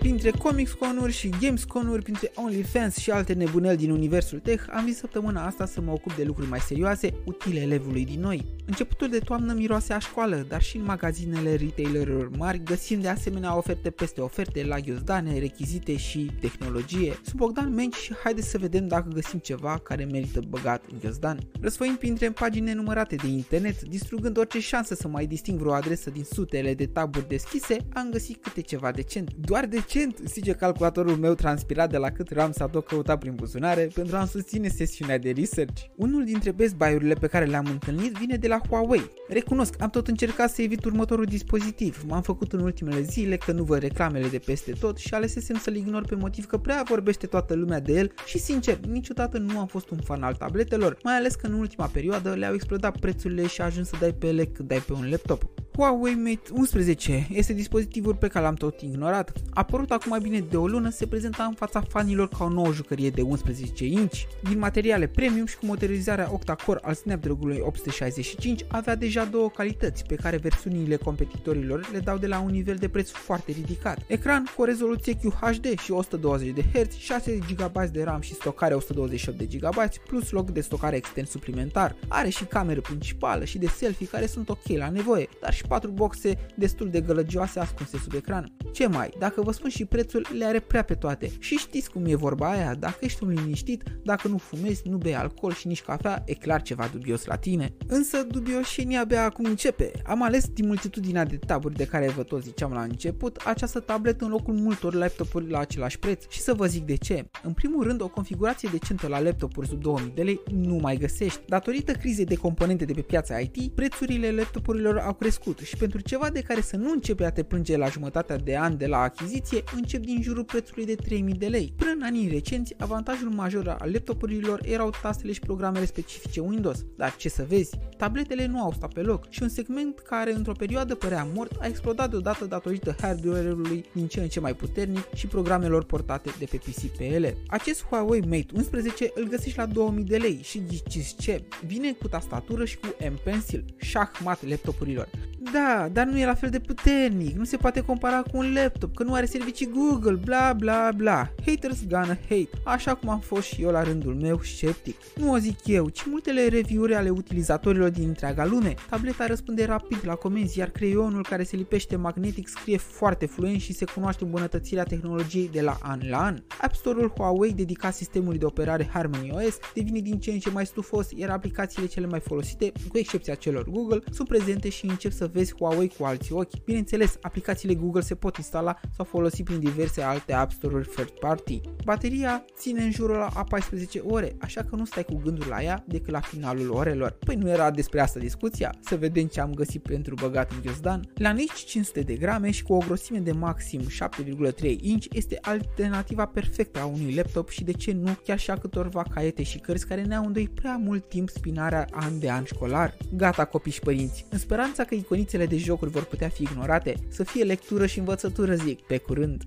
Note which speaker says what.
Speaker 1: Printre Comics Con-uri și Games Con-uri, printre OnlyFans și alte nebuneli din universul tech, am zis săptămâna asta să mă ocup de lucruri mai serioase, utile elevului din noi. Începutul de toamnă miroase a școală, dar și în magazinele retailerilor mari găsim de asemenea oferte peste oferte la ghiozdane, rechizite și tehnologie. Sunt Bogdan Menci și haideți să vedem dacă găsim ceva care merită băgat în ghiozdan. Răsfoind printre pagini numărate de internet, distrugând orice șansă să mai disting vreo adresă din sutele de taburi deschise, am găsit câte ceva decent. Doar decent, zice calculatorul meu transpirat de la cât ram să aduc căutat prin buzunare pentru a-mi susține sesiunea de research. Unul dintre best buy-urile pe care le-am întâlnit vine de la Huawei. Recunosc, am tot încercat să evit următorul dispozitiv. M-am făcut în ultimele zile că nu văd reclamele de peste tot și alesesem să-l ignor pe motiv că prea vorbește toată lumea de el și sincer, niciodată nu am fost un fan al tabletelor, mai ales că în ultima perioadă le-au explodat prețurile și a ajuns să dai pe ele cât dai pe un laptop. Huawei Mate 11 este dispozitivul pe care l-am tot ignorat. A apărut acum mai bine de o lună, se prezenta în fața fanilor ca o nouă jucărie de 11 inch. Din materiale premium și cu motorizarea octa-core al Snapdragon 865 avea deja două calități pe care versiunile competitorilor le dau de la un nivel de preț foarte ridicat. Ecran cu o rezoluție QHD și 120 de Hz, 6 GB de RAM și stocare 128 de GB plus loc de stocare extern suplimentar. Are și cameră principală și de selfie care sunt ok la nevoie, dar și patru boxe destul de gălăgioase ascunse sub ecran. Ce mai, dacă vă spun și prețul, le are prea pe toate. Și știți cum e vorba aia, dacă ești un liniștit, dacă nu fumezi, nu bei alcool și nici cafea, e clar ceva dubios la tine. Însă dubioșenia abia acum începe. Am ales din multitudinea de taburi de care vă tot ziceam la început, această tabletă în locul multor laptopuri la același preț și să vă zic de ce. În primul rând, o configurație decentă la laptopuri sub 2000 de lei nu mai găsești. Datorită crizei de componente de pe piața IT, prețurile laptopurilor au crescut și pentru ceva de care să nu începe a te plânge la jumătatea de an de la achiziție, încep din jurul prețului de 3000 de lei. Până în anii recenți, avantajul major al laptopurilor erau tastele și programele specifice Windows, dar ce să vezi, tabletele nu au stat pe loc și un segment care într-o perioadă părea mort a explodat deodată datorită hardware-ului din ce în ce mai puternic și programelor portate de pe PC pe ele. Acest Huawei Mate 11 îl găsești la 2000 de lei și ghiciți ce? Vine cu tastatură și cu M-Pencil, șahmat laptopurilor. Da, dar nu e la fel de puternic, nu se poate compara cu un laptop, că nu are servicii Google, bla bla bla. Haters gonna hate, așa cum am fost și eu la rândul meu sceptic. Nu o zic eu, ci multele review-uri ale utilizatorilor din întreaga lume. Tableta răspunde rapid la comenzi, iar creionul care se lipește magnetic scrie foarte fluent și se cunoaște îmbunătățirea tehnologiei de la an la an. App Store-ul Huawei dedicat sistemului de operare Harmony OS devine din ce în ce mai stufos, iar aplicațiile cele mai folosite, cu excepția celor Google, sunt prezente și încep să vezi Huawei cu alții ochi. Bineînțeles, aplicațiile Google se pot instala sau folosi prin diverse alte App Store-uri third party. Bateria ține în jurul a 14 ore, așa că nu stai cu gândul la ea decât la finalul orelor. Păi nu era despre asta discuția? Să vedem ce am găsit pentru băgat în ghiozdan. La nici 500 de grame și cu o grosime de maxim 7,3 inch este alternativa perfectă a unui laptop și de ce nu chiar și a câtorva caiete și cărți care ne-au îndoit prea mult timp spinarea an de an școlar. Gata copii și părinți, în speranța că iconițele de jocuri vor putea fi ignorate, să fie lectură și învățătură zic, pe curând!